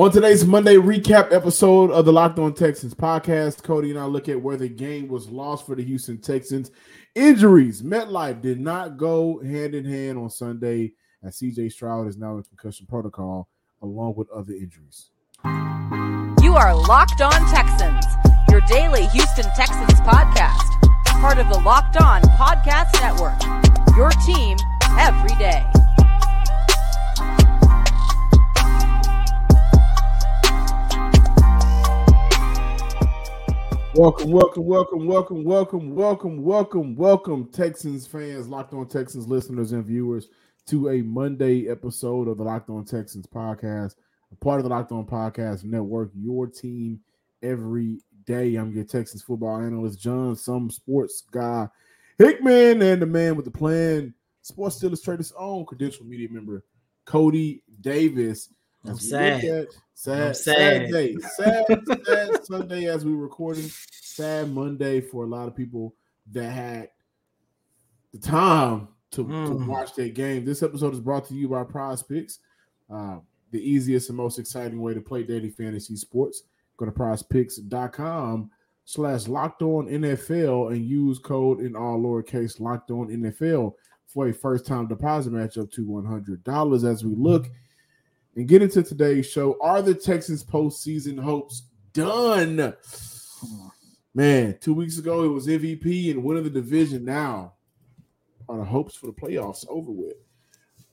On today's Monday recap episode of the Locked On Texans podcast, Coty and I look at where the game was lost for the Houston Texans. Injuries. MetLife did not go hand in hand on Sunday, as CJ Stroud is now in concussion protocol, along with other injuries. You are Locked On Texans, your daily Houston Texans podcast, part of the Locked On Podcast Network. Your team every day. Welcome, welcome, welcome, welcome, welcome, welcome, welcome, welcome, Texans fans, Locked On Texans listeners and viewers to a Monday episode of the Locked On Texans podcast, part of the Locked On Podcast Network, your team every day. I'm your Texans football analyst, John, some sports guy, Hickman, and the man with the plan, Sports Illustrated's own credential media member, Coty Davis. I'm sad. At, sad, I'm sad. sad. day, sad, sad Sunday as we recording, sad Monday for a lot of people that had the time to, to Mm. watch that game. This episode is brought to you by Prize Picks, uh, the easiest and most exciting way to play daily fantasy sports. Go to prizepicks.com slash locked on NFL and use code in all lowercase locked on NFL for a first time deposit match up to $100 as we look and get into today's show. Are the Texans postseason hopes done? Man, two weeks ago it was MVP and winning the division. Now are the hopes for the playoffs over with?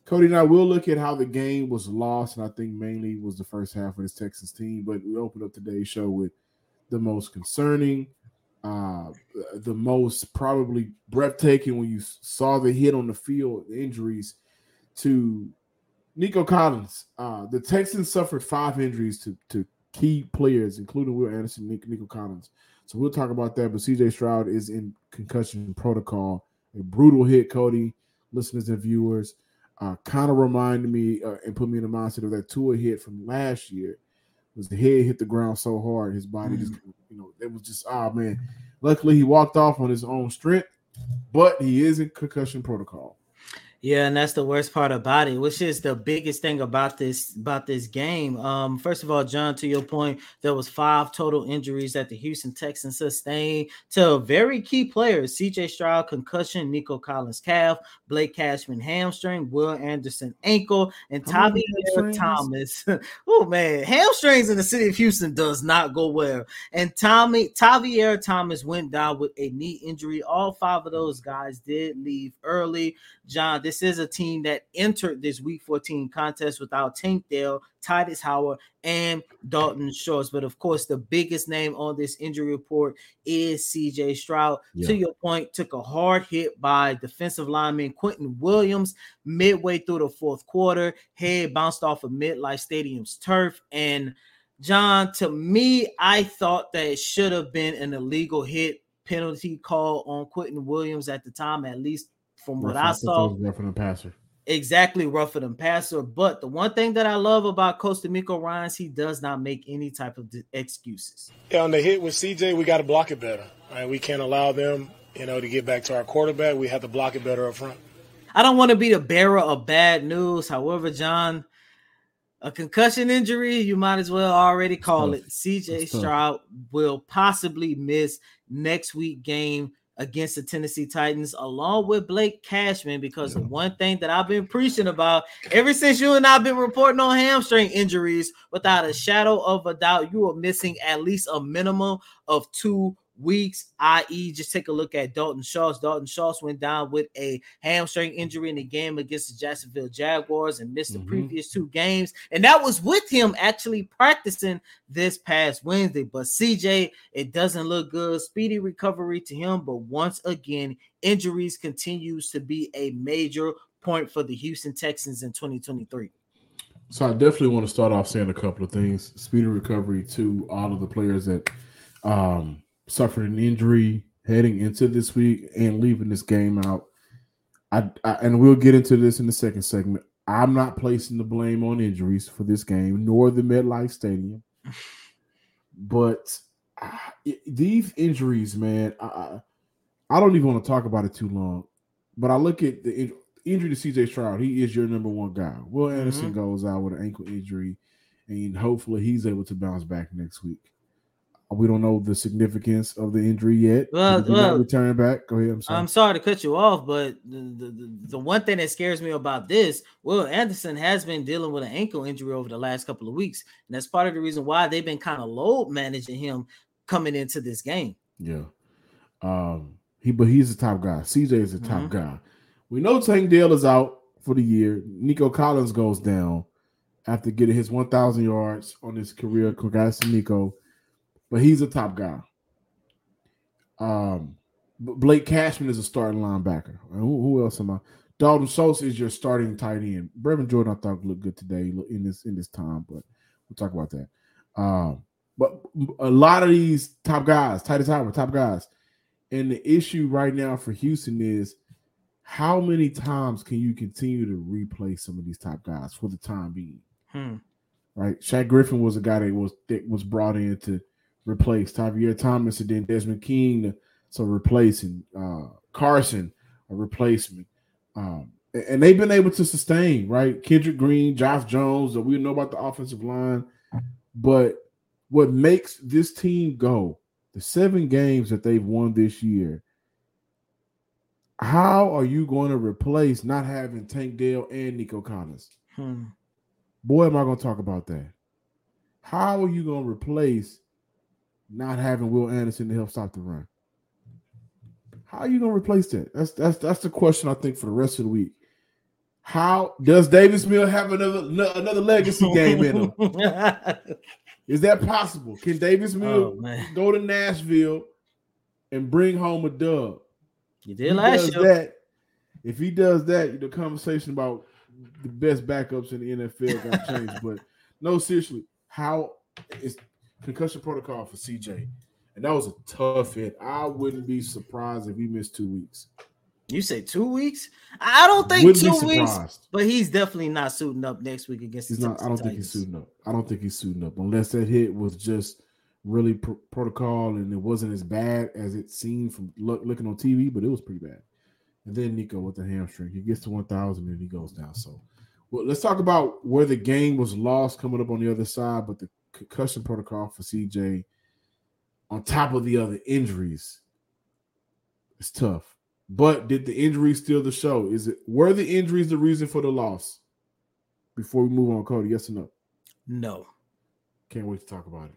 Coty and I will look at how the game was lost, and I think mainly was the first half of this Texans team. But we open up today's show with the most concerning, uh, the most probably breathtaking when you saw the hit on the field, the injuries to Nico Collins. Uh, the Texans suffered five injuries to, to key players, including Will Anderson, Nick, Nico Collins. So we'll talk about that. But CJ Stroud is in concussion protocol. A brutal hit, Coty, listeners and viewers. Uh, kind of reminded me uh, and put me in the mindset of that Tua hit from last year. Was the head hit the ground so hard, his body just, you know, it was just, ah, man. Luckily, he walked off on his own strength, but he is in concussion protocol. Yeah, and that's the worst part about it, which is the biggest thing about this about this game. Um, first of all, John, to your point, there was five total injuries that the Houston Texans sustained to very key players: C.J. Stroud concussion, Nico Collins calf, Blake Cashman hamstring, Will Anderson ankle, and Tavi hamstrings? Thomas. oh man, hamstrings in the city of Houston does not go well. And Tommy Tavierre Thomas went down with a knee injury. All five of those guys did leave early. John, this is a team that entered this Week 14 contest without Tank Dell, Tytus Howard, and Dalton Schultz. But of course, the biggest name on this injury report is CJ Stroud. Yeah. To your point, took a hard hit by defensive lineman Quinnen Williams midway through the fourth quarter. Head bounced off of MetLife Stadium's turf. And John, to me, I thought that it should have been an illegal hit penalty call on Quinnen Williams at the time, at least from what I saw Rougher than passer. exactly rougher than passer. But the one thing that I love about Coach DeMeco Ryans, he does not make any type of excuses. Yeah, on the hit with CJ, we got to block it better. Right? We can't allow them, you know, to get back to our quarterback. We have to block it better up front. I don't want to be the bearer of bad news. However, John, a concussion injury, you might as well already call it. CJ It's. Stroud will possibly miss next week game against the Tennessee Titans, along with Blake Cashman, because the one thing that I've been preaching about ever since you and I've been reporting on hamstring injuries, without a shadow of a doubt, you are missing at least a minimum of two weeks, i.e., just take a look at Dalton Schultz. Dalton Schultz went down with a hamstring injury in the game against the Jacksonville Jaguars and missed Mhm. the previous two games. And that was with him actually practicing this past Wednesday. But CJ, it doesn't look good. Speedy recovery to him. But once again, injuries continues to be a major point for the Houston Texans in 2023. So I definitely want to start off saying a couple of things. Speedy recovery to all of the players that um, suffered an injury heading into this week and leaving this game out. I, I and we'll get into this in the second segment. I'm not placing the blame on injuries for this game, nor the MetLife Stadium. But it- these injuries, man, I, I I don't even want to talk about it too long. But I look at the in- injury to CJ Stroud. He is your number one guy. Will Anderson mm-hmm. goes out with an ankle injury, and hopefully he's able to bounce back next week. We don't know the significance of the injury yet. Well, well, not returning back. Go ahead. I'm sorry. I'm sorry to cut you off, but the, the, the, one thing that scares me about this, Will Anderson has been dealing with an ankle injury over the last couple of weeks. And that's part of the reason why they've been kind of load managing him coming into this game. Yeah. Um, he but he's the top guy. CJ is the top Mhm. guy. We know Tank Dell is out for the year. Nico Collins goes down after getting his 1,000 yards on his career. Congrats to Nico. But he's a top guy. Um, Blake Cashman is a starting linebacker. Who, who else am I? Dalton Schultz is your starting tight end. Brevin Jordan, I thought looked good today in this in this time, but we'll talk about that. Um, but a lot of these top guys, Tytus Howard, top guys, and the issue right now for Houston is how many times can you continue to replay some of these top guys for the time being? Hmm. Right, Shaq Griffin was a guy that was that was brought in to replace Tavierre Thomas and then Desmond King, so replacing uh, Carson, a replacement. Um, and- they've been able to sustain, right? Kendrick Green, Josh Jones, we know about the offensive line, but what makes this team go, the seven games that they've won this year, how are you going to replace not having Tank Dell and Nico Collins? Hmm. Boy, am I going to talk about that. How are you going to replace not having Will Anderson to help stop the run? How are you going to replace that? That's that's that's the question I think for the rest of the week. How does Davis Mill have another no- another legacy game in him? Is that possible? Can Davis oh, Mill oh go to Nashville and bring home a dub? you did he last does year. that, if he does that, the conversation about the best backups in the NFL got changed. but no, seriously, how is concussion protocol for CJ? And that was a tough hit. I wouldn't be surprised if he missed two weeks. You say two weeks? I don't think Wouldn't two weeks, but he's definitely not suiting up next week against He's the not. I don't think he's suiting up. I don't think he's suiting up unless that hit was just really pro- protocol and it wasn't as bad as it seemed from look, looking on TV, but it was pretty bad. And then Nico with the hamstring, he gets to one thousand and he goes down. So, well, let's talk about where the game was lost coming up on the other side, but the concussion protocol for CJ, on top of the other injuries, it's tough. But did the injuries steal the show? Is it were the injuries the reason for the loss? Before we move on, Coty, yes or no? No. Can't wait to talk about it.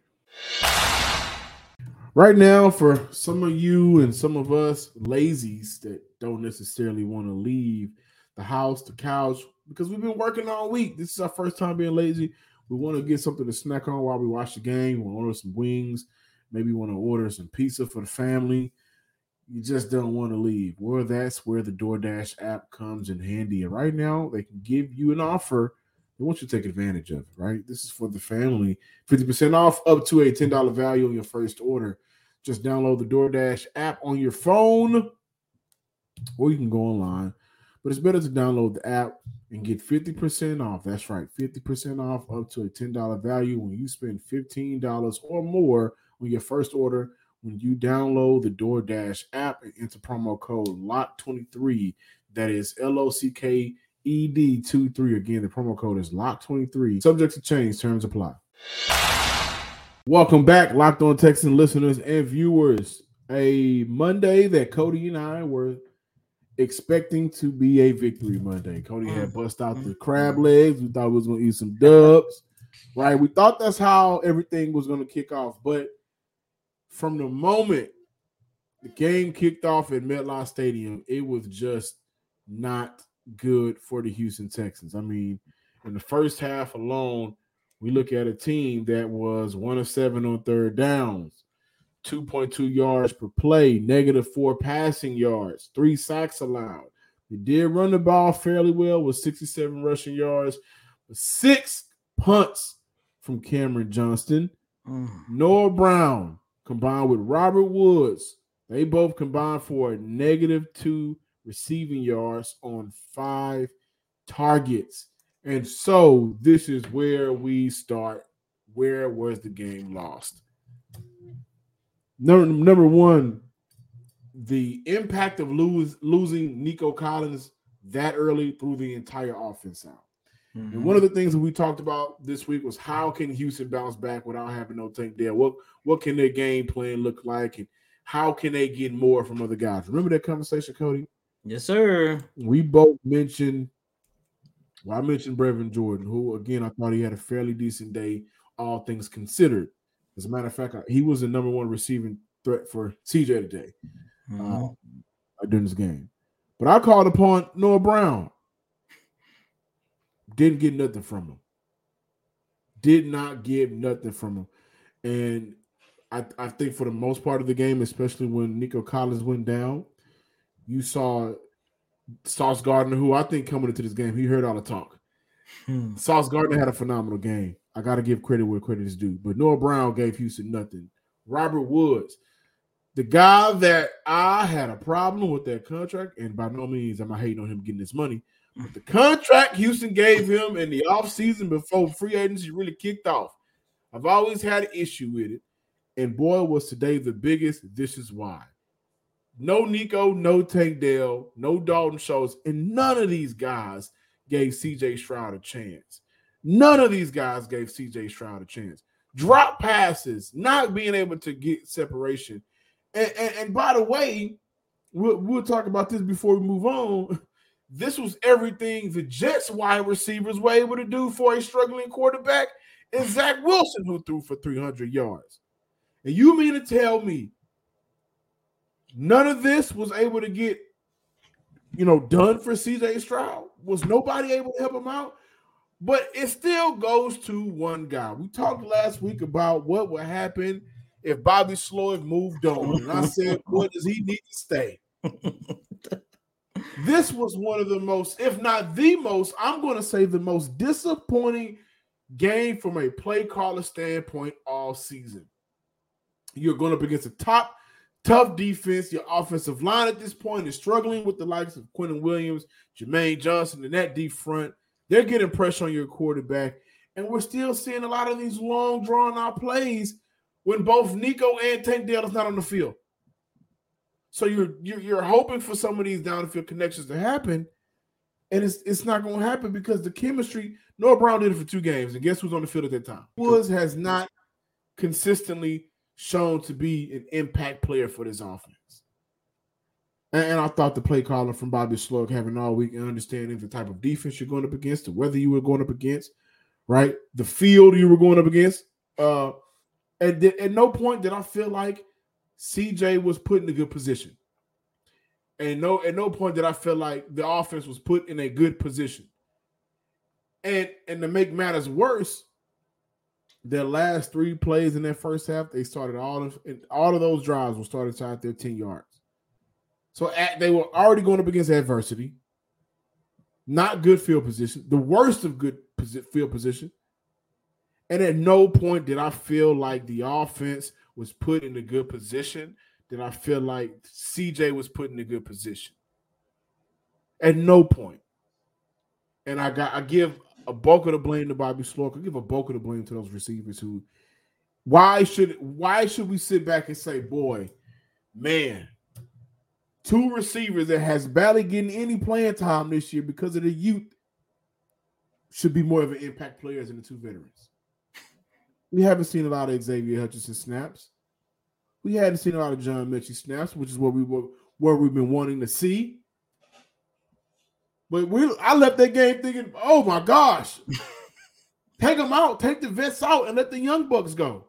Right now, for some of you and some of us lazies that don't necessarily want to leave the house, the couch, because we've been working all week. This is our first time being lazy. We want to get something to snack on while we watch the game. We want to order some wings. Maybe want to order some pizza for the family. You just don't want to leave. Well, that's where the DoorDash app comes in handy. And right now, they can give you an offer they want you to take advantage of it, right? This is for the family. 50% off up to a $10 value on your first order. Just download the DoorDash app on your phone or you can go online. But it's better to download the app and get 50% off. That's right, 50% off up to a $10 value when you spend $15 or more on your first order when you download the DoorDash app and enter promo code LOCK23. That is L O C K E D 23. Again, the promo code is LOCK23. Subject to change, terms apply. Welcome back, Locked On Texan listeners and viewers. A Monday that Coty and I were expecting to be a victory Monday. Coty had mm-hmm. bust out the mm-hmm. crab legs. We thought we was going to eat some dubs, right? We thought that's how everything was going to kick off. But from the moment the game kicked off at MetLife Stadium, it was just not good for the Houston Texans. I mean, in the first half alone, we look at a team that was one of seven on third downs, 2.2 yards per play, negative four passing yards, three sacks allowed. They did run the ball fairly well with 67 rushing yards, six punts from Cameron Johnston. Mm. Noah Brown combined with Robert Woods, they both combined for a negative two receiving yards on five targets. And so this is where we start. Where was the game lost? Number, number one, the impact of lose, losing Nico Collins that early threw the entire offense out. And Mm-hmm. one of the things that we talked about this week was how can Houston bounce back without having no Tank Dell? What what can their game plan look like, and how can they get more from other guys? Remember that conversation, Coty? Yes, sir. We both mentioned. Well, I mentioned Brevin Jordan, who again I thought he had a fairly decent day, all things considered. As a matter of fact, he was the number one receiving threat for CJ today Mhm. uh, during this game. But I called upon Noah Brown. Didn't get nothing from him. Did not get nothing from him. And I, I think for the most part of the game, especially when Nico Collins went down, you saw Sauce Gardner, who I think coming into this game, he heard all the talk. Hmm. Sauce Gardner had a phenomenal game. I got to give credit where credit is due. But Noah Brown gave Houston nothing. Robert Woods, the guy that I had a problem with that contract, and by no means am I hating on him getting this money, but the contract Houston gave him in the offseason before free agency really kicked off, I've always had an issue with it. And boy, was today the biggest. This is why. No Nico, no Tank Dell, no Dalton Schultz, and none of these guys gave CJ Stroud a chance. None of these guys gave CJ Stroud a chance. Drop passes, not being able to get separation. And, and, and by the way, we'll, we'll talk about this before we move on. This was everything the Jets wide receivers were able to do for a struggling quarterback, and Zach Wilson, who threw for 300 yards. And you mean to tell me none of this was able to get, you know, done for CJ Stroud? Was nobody able to help him out? But it still goes to one guy. We talked last week about what would happen if Bobby Slowik moved on. And I said, what does he need to stay? this was one of the most, if not the most, I'm going to say the most disappointing game from a play caller standpoint all season. You're going up against a top, tough defense. Your offensive line at this point is struggling with the likes of Quinnen Williams, Jermaine Johnson, and that deep front. They're getting pressure on your quarterback. And we're still seeing a lot of these long, drawn out plays when both Nico and Tank Dell is not on the field. So you're, you're you're hoping for some of these downfield connections to happen, and it's it's not going to happen because the chemistry. Noah Brown did it for two games, and guess who's on the field at that time? Woods has not consistently shown to be an impact player for this offense. And, I thought the play caller from Bobby Slowik having all week and understanding the type of defense you're going up against, the weather you were going up against, right? The field you were going up against. Uh, and th- at no point did I feel like CJ was put in a good position. And no, at no point did I feel like the offense was put in a good position. And and to make matters worse, their last three plays in that first half, they started all of all of those drives were started inside their 10 yards. So at, they were already going up against adversity, not good field position, the worst of good field position. And at no point did I feel like the offense was put in a good position. Did I feel like CJ was put in a good position? At no point. And I got I give a bulk of the blame to Bobby Slowik. I give a bulk of the blame to those receivers who why should why should we sit back and say, boy, man, two receivers that has barely getting any playing time this year because of the youth should be more of an impact players than the two veterans. We haven't seen a lot of Xavier Hutchinson snaps. We hadn't seen a lot of John Metchie snaps, which is what we were where we've been wanting to see. But we I left that game thinking, oh my gosh, take them out, take the vets out, and let the young bucks go.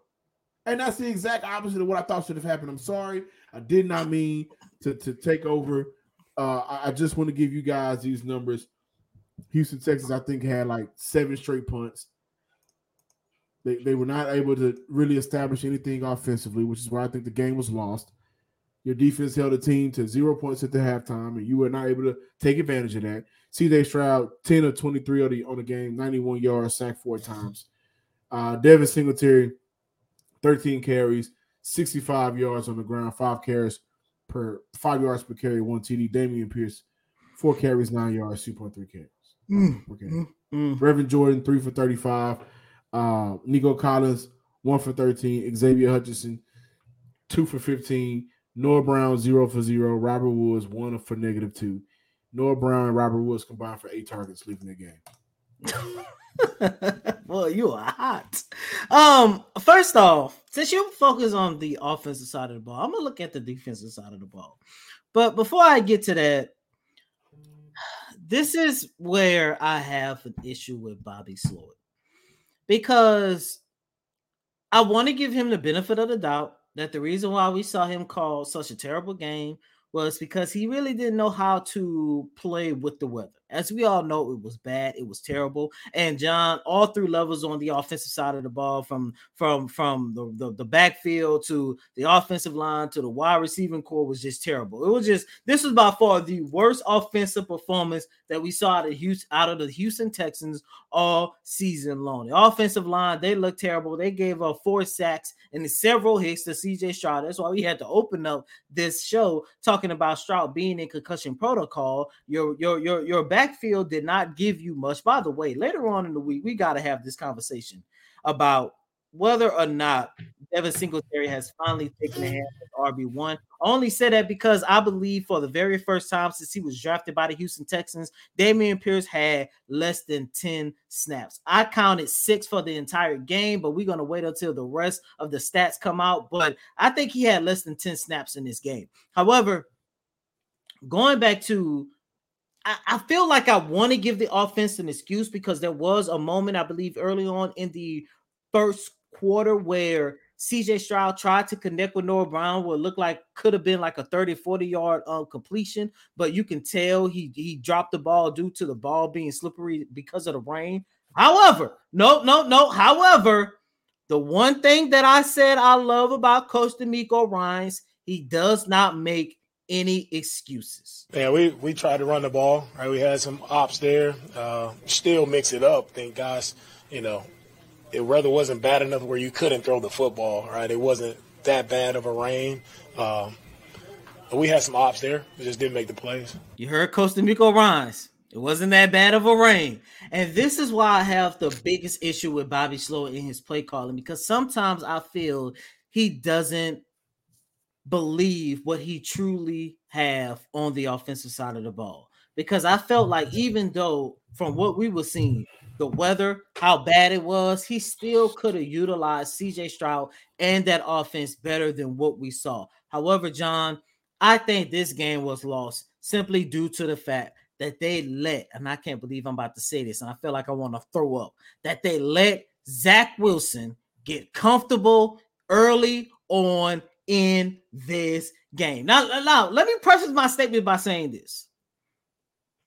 And that's the exact opposite of what I thought should have happened. I'm sorry. I did not mean to, to take over. Uh, I, just want to give you guys these numbers. Houston, Texas, I think, had like seven straight punts. They, they were not able to really establish anything offensively, which is why I think the game was lost. Your defense held the team to zero points at the halftime, and you were not able to take advantage of that. CJ Stroud, 10 of 23 on the, on the game, 91 yards, sacked four times. Uh, Devin Singletary, 13 carries, 65 yards on the ground, five carries per five yards per carry, one TD. Dameon Pierce, four carries, nine yards, 2.3 carries. Mm, Okay. mm, mm. Brevin Jordan, three for 35. Uh, Nico Collins, one for 13. Xavier Hutchinson, two for 15. Noah Brown, zero for zero. Robert Woods, one for negative two. Noah Brown and Robert Woods combined for eight targets leaving the game. well, you are hot. Um, first off, since you focus on the offensive side of the ball, I'm gonna look at the defensive side of the ball. But before I get to that, this is where I have an issue with Bobby Slowik because I want to give him the benefit of the doubt that the reason why we saw him call such a terrible game was because he really didn't know how to play with the weather. As we all know, it was bad, it was terrible. And John, all three levels on the offensive side of the ball, from from from the, the, the backfield to the offensive line to the wide receiving core, was just terrible. It was just this was by far the worst offensive performance that we saw out of Houston out of the Houston Texans all season long. The offensive line, they looked terrible. They gave up four sacks and several hits to CJ Stroud. That's why we had to open up this show talking about Stroud being in concussion protocol. Your your your your back backfield did not give you much. By the way, later on in the week, we got to have this conversation about whether or not Devin Singletary has finally taken a hand of RB1. I only said that because I believe for the very first time since he was drafted by the Houston Texans, Dameon Pierce had less than 10 snaps. I counted six for the entire game, but we're going to wait until the rest of the stats come out. But I think he had less than 10 snaps in this game. However, going back to I, feel like I want to give the offense an excuse because there was a moment, I believe, early on in the first quarter where CJ Stroud tried to connect with Noah Brown, what looked like could have been like a 30, 40 yard um, completion, but you can tell he he dropped the ball due to the ball being slippery because of the rain. However, no, no, no. However, the one thing that I said I love about Coach DeMeco Ryans, he does not make any excuses. Yeah, we we tried to run the ball. Right, we had some ops there. Uh, still mix it up. Think guys, you know, it weather wasn't bad enough where you couldn't throw the football. Right, it wasn't that bad of a rain. Um, we had some ops there. We just didn't make the plays. You heard Coach DeMeco Ryans. It wasn't that bad of a rain. And this is why I have the biggest issue with Bobby Slow in his play calling because sometimes I feel he doesn't believe what he truly have on the offensive side of the ball. Because I felt like mm. even though from what we were seeing, the weather, how bad it was, he still could have utilized CJ Stroud and that offense better than what we saw. However, John, I think this game was lost simply due to the fact that they let, and I can't believe I'm about to say this, and I feel like I want to throw up, that they let Zach Wilson get comfortable early on in this game. Now, now let me preface my statement by saying this.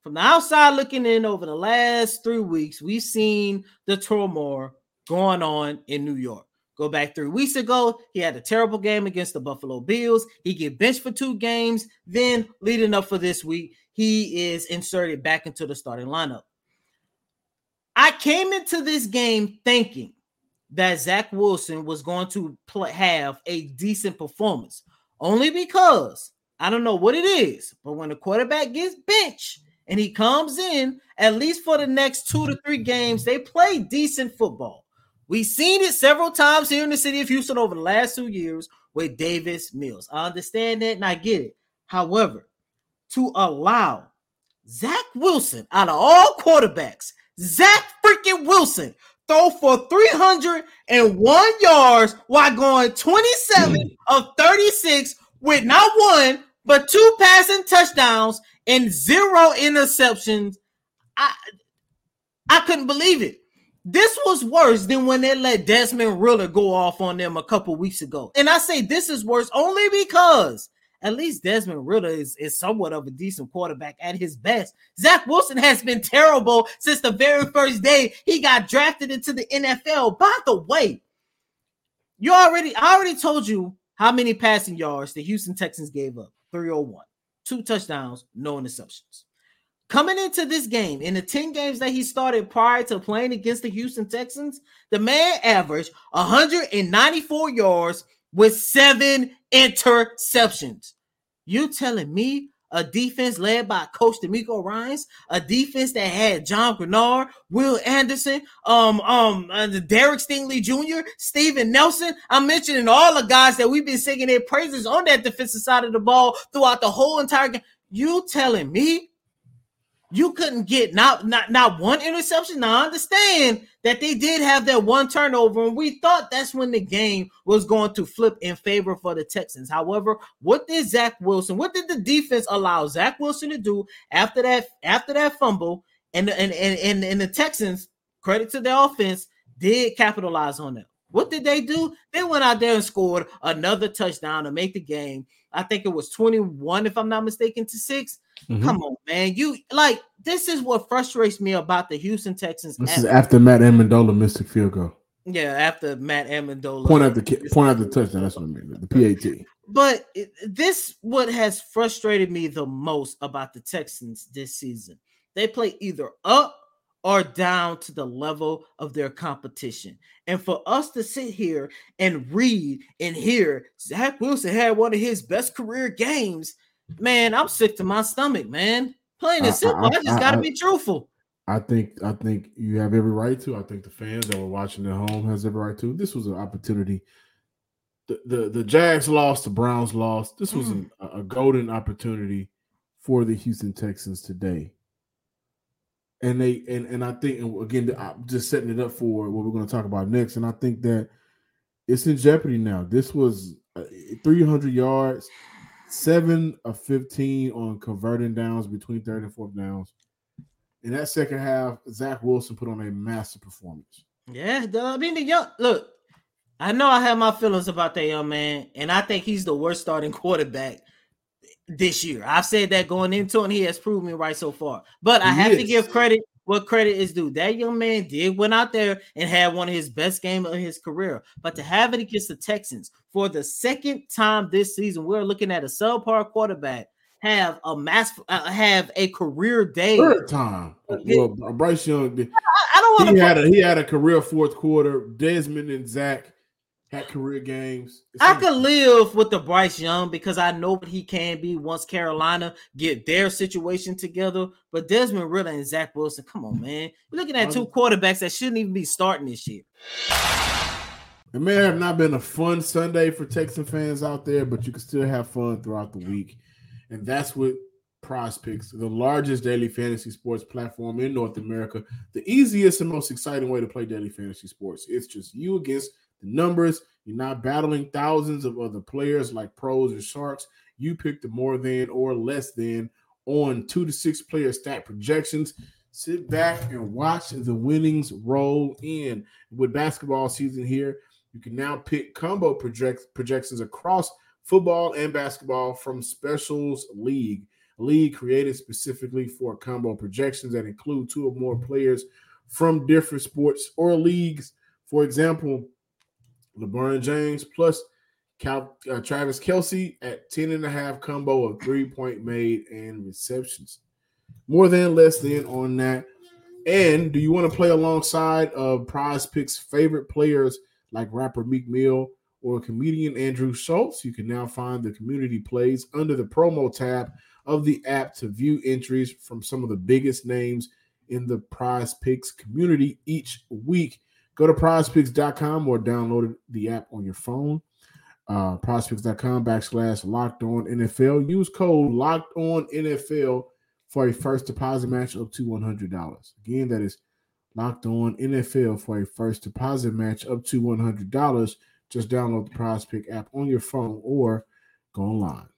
From the outside looking in over the last three weeks, we've seen the turmoil going on in New York. Go back three weeks ago, he had a terrible game against the Buffalo Bills. He get benched for two games. Then, leading up for this week, he is inserted back into the starting lineup. I came into this game thinking that Zach Wilson was going to have a decent performance, only because I don't know what it is, but when the quarterback gets benched and he comes in, at least for the next two to three games, they play decent football. We've seen it several times here in the city of Houston over the last two years with Davis Mills. I understand that and I get it. However, to allow Zach Wilson out of all quarterbacks, Zach freaking Wilson throw for 301 yards while going 27 hmm. of 36 with not one but two passing touchdowns and zero interceptions. I I couldn't believe it. This was worse than when they let Desmond Ridder go off on them a couple weeks ago. And I say this is worse only because at least Desmond Ridder is, is somewhat of a decent quarterback at his best. Zach Wilson has been terrible since the very first day he got drafted into the NFL. By the way, you already I already told you how many passing yards the Houston Texans gave up 301, two touchdowns, no interceptions. Coming into this game, in the 10 games that he started prior to playing against the Houston Texans, the man averaged 194 yards with seven interceptions. You telling me a defense led by Coach DeMeco Ryans, a defense that had John Greenard, Will Anderson, um, um, uh, Derek Stingley Jr., Steven Nelson. I'm mentioning all the guys that we've been singing their praises on that defensive side of the ball throughout the whole entire game. You telling me you couldn't get not not not one interception. Now I understand that they did have that one turnover, and we thought that's when the game was going to flip in favor for the Texans. However, what did Zach Wilson? What did the defense allow Zach Wilson to do after that after that fumble? And and and and, and the Texans, credit to their offense, did capitalize on that. What did they do? They went out there and scored another touchdown to make the game. I think it was 21, if I'm not mistaken, to 6 mm-hmm. Come on, man. You like this is what frustrates me about the Houston Texans. This is after Matt Ammendola missed the field goal. Yeah, after Matt Ammendola point out the point out the touchdown. That's what I mean. The PAT. But this what has frustrated me the most about the Texans this season. They play either up or down to the level of their competition. And for us to sit here and read and hear Zach Wilson had one of his best career games, man, I'm sick to my stomach, man. Plain and simple. I, I, I just gotta be truthful. I think I think you have every right to. I think the fans that were watching at home has every right to. This was an opportunity. The the, the Jags lost, the Browns lost. This was mm. an, a golden opportunity for the Houston Texans today and they and and I think and again I'm just setting it up for what we're going to talk about next. And I think that it's in jeopardy now. This was uh, 300 yards, seven of 15 on converting downs between third and fourth downs. In that second half, Zach Wilson put on a massive performance. Yeah, I mean the young look. I know I have my feelings about that young man, and I think he's the worst starting quarterback this year. I've said that going into it, and he has proved me right so far. But I have to give credit what credit is due. That young man did went out there and had one of his best games of his career. But to have it against the Texans for the second time this season, we're looking at a subpar quarterback have a mass uh, have a career day. Third time. Well, Bryce Young. I, I don't want. to. He had a he had a career fourth quarter. Desmond and Zach had career games. It's I could live with the Bryce Young because I know what he can be once Carolina get their situation together. But Desmond Ridder and Zach Wilson, come on, man. You're looking at two quarterbacks that shouldn't even be starting this year. It may have not been a fun Sunday for Texan fans out there, but you can still have fun throughout the week. And that's what Prize Picks, the largest daily fantasy sports platform in North America, the easiest and most exciting way to play daily fantasy sports. It's just you against – the numbers. You're not battling thousands of other players like pros or sharks. You pick the more than or less than on two to six player stat projections. Sit back and watch the winnings roll in. With basketball season here, you can now pick combo project, projections across football and basketball from Specials League, league created specifically for combo projections that include two or more players from different sports or leagues. For example, LeBron James plus Cal, uh, Travis Kelce at 10 and a half combo of three point made and receptions. More than less than on that. And do you want to play alongside of prize picks favorite players like rapper Meek Mill or comedian Andrew Schulz? You can now find the community plays under the promo tab of the app to view entries from some of the biggest names in the prize picks community each week. Go to prizepicks.com or download the app on your phone. Uh, prizepicks.com backslash locked on NFL. Use code locked on NFL for a first deposit match up to $100. Again, that is locked on NFL for a first deposit match up to $100. Just download the Pick app on your phone or go online.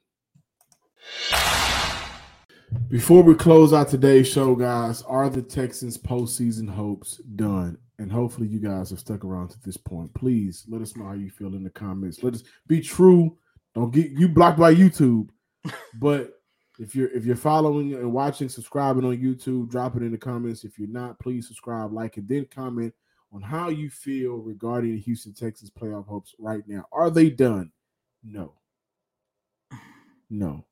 Before we close out today's show, guys, are the Texans' postseason hopes done? And hopefully you guys have stuck around to this point. Please let us know how you feel in the comments. Let us be true. Don't get you blocked by YouTube, but if you're if you're following and watching, subscribing on YouTube, drop it in the comments. If you're not, please subscribe, like, and then comment on how you feel regarding the Houston Texas playoff hopes right now. Are they done? No. No.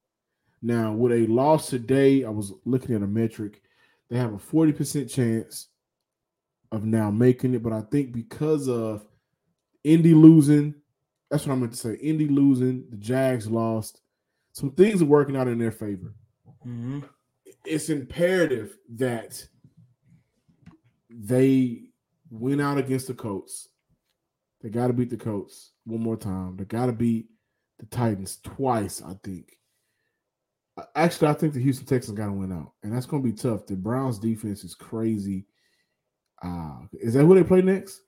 Now, with a loss today, I was looking at a metric. They have a 40% chance of now making it. But I think because of Indy losing, that's what I meant to say. Indy losing, the Jags lost. Some things are working out in their favor. Mm-hmm. It's imperative that they win out against the Colts. They got to beat the Colts one more time. They got to beat the Titans twice, I think. Actually, I think the Houston Texans got to win out, and that's going to be tough. The Browns defense is crazy. Uh, is that who they play next?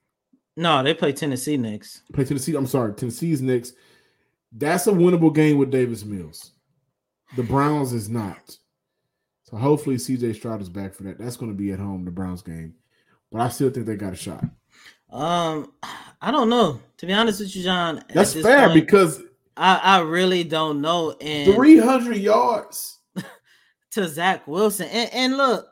No, they play Tennessee next. Play Tennessee. I'm sorry, Tennessee's next. That's a winnable game with Davis Mills. The Browns is not. So hopefully CJ Stroud is back for that. That's going to be at home, the Browns game. But I still think they got a shot. Um, I don't know. To be honest with you, John, that's fair point, because I, I really don't know. And 300 yards to Zach Wilson. And, and look,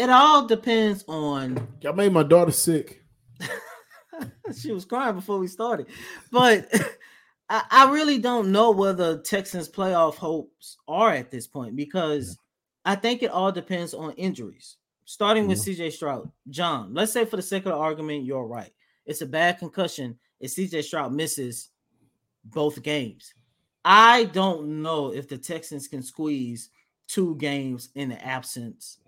it all depends on. Y'all made my daughter sick. she was crying before we started, but I, I really don't know whether Texans playoff hopes are at this point because I think it all depends on injuries. Starting with CJ Stroud, John. Let's say for the sake of the argument, you're right. It's a bad concussion. If CJ Stroud misses both games, I don't know if the Texans can squeeze two games in the absence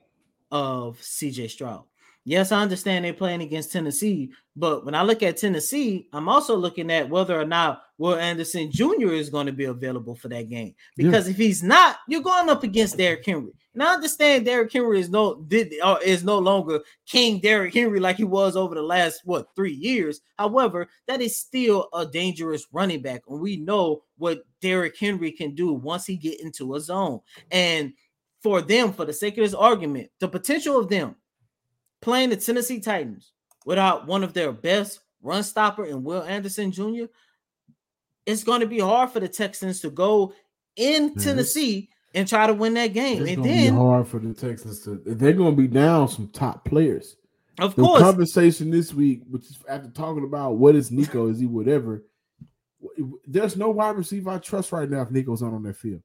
of CJ Stroud. Yes, I understand they're playing against Tennessee, but when I look at Tennessee, I'm also looking at whether or not Will Anderson Jr. is going to be available for that game. Because yeah. if he's not, you're going up against Derrick Henry. And I understand Derrick Henry is no did or is no longer King Derrick Henry like he was over the last what three years. However, that is still a dangerous running back, and we know what Derrick Henry can do once he get into a zone. And for them, for the sake of this argument, the potential of them playing the Tennessee Titans without one of their best run stopper and Will Anderson Jr., it's going to be hard for the Texans to go in mm-hmm. Tennessee and try to win that game. It's and then hard for the Texans to they're going to be down some top players. Of the course, conversation this week, which is after talking about what is Nico, is he whatever. There's no wide receiver I trust right now if Nico's not on that field.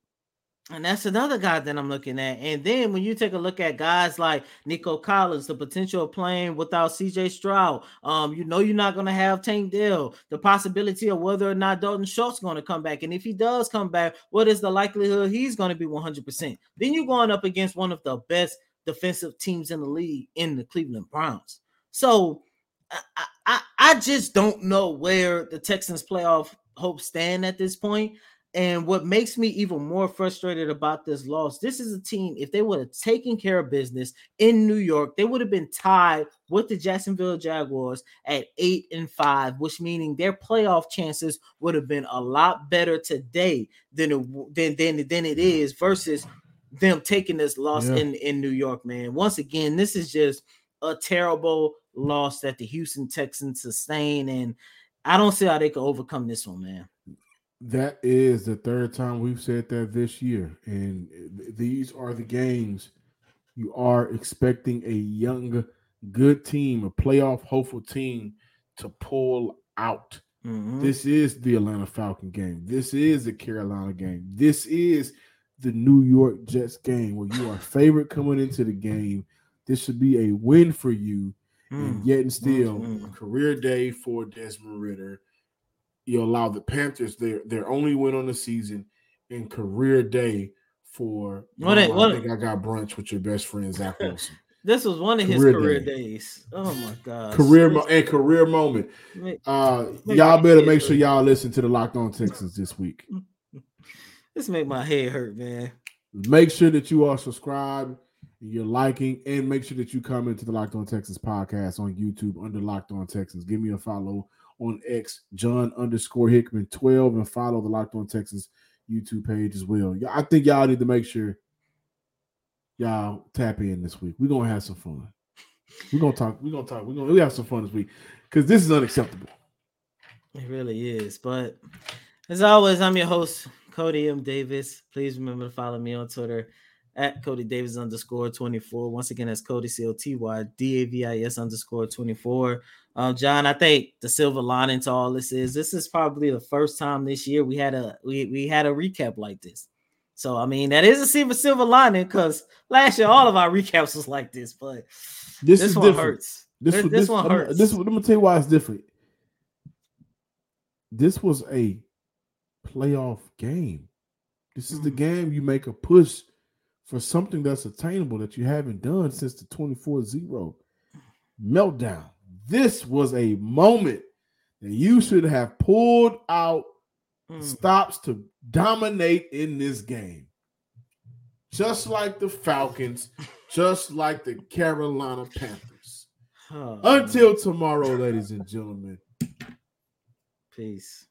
And that's another guy that I'm looking at. And then when you take a look at guys like Nico Collins, the potential of playing without CJ Stroud, um, you know you're not going to have Tank Dell, the possibility of whether or not Dalton Schultz is going to come back. And if he does come back, what is the likelihood he's going to be 100%? Then you're going up against one of the best defensive teams in the league in the Cleveland Browns. So I, I, I just don't know where the Texans playoff hopes stand at this point. And what makes me even more frustrated about this loss, this is a team, if they would have taken care of business in New York, they would have been tied with the Jacksonville Jaguars at eight and five, which meaning their playoff chances would have been a lot better today than it, than, than, than it mm-hmm. is versus them taking this loss yeah. in, in New York, man. Once again, this is just a terrible loss that the Houston Texans sustain. And I don't see how they can overcome this one, man. That is the third time we've said that this year. And these are the games you are expecting a young, good team, a playoff hopeful team to pull out. Mm-hmm. This is the Atlanta Falcon game. This is the Carolina game. This is the New York Jets game where you are favorite coming into the game. This should be a win for you. Mm-hmm. And yet and still, mm-hmm. career day for Desmond Ridder you allow the Panthers their their only win on the season in career day for what, what, I think I got brunch with your best friend Zach Wilson. this was one of his career, day. days. Oh my god. Career mo- and career moment. Uh y'all better make sure y'all listen to the Locked On Texans this week. This make my head hurt, man. Make sure that you are subscribed, you're liking, and make sure that you come into the Locked On Texans podcast on YouTube under Locked On Texans. Give me a follow on X, John underscore Hickman 12, and follow the Locked On Texas YouTube page as well. I think y'all need to make sure y'all tap in this week. We're gonna have some fun. We're gonna talk, we're gonna talk, we're gonna we have some fun this week because this is unacceptable. It really is. But as always, I'm your host, Coty M. Davis. Please remember to follow me on Twitter at Coty Davis underscore 24. Once again, that's Coty C O T Y D A V I S underscore 24. Um, John, I think the silver lining to all this is this is probably the first time this year we had a we, we had a recap like this. So I mean that is a silver silver lining because last year all of our recaps was like this, but this, this one different. hurts. This, this, this one hurts. This let me tell you why it's different. This was a playoff game. This is mm-hmm. the game you make a push for something that's attainable that you haven't done since the 24-0 meltdown this was a moment that you should have pulled out mm. stops to dominate in this game. Just like the Falcons, just like the Carolina Panthers. Oh, Until man. tomorrow, ladies and gentlemen. Peace.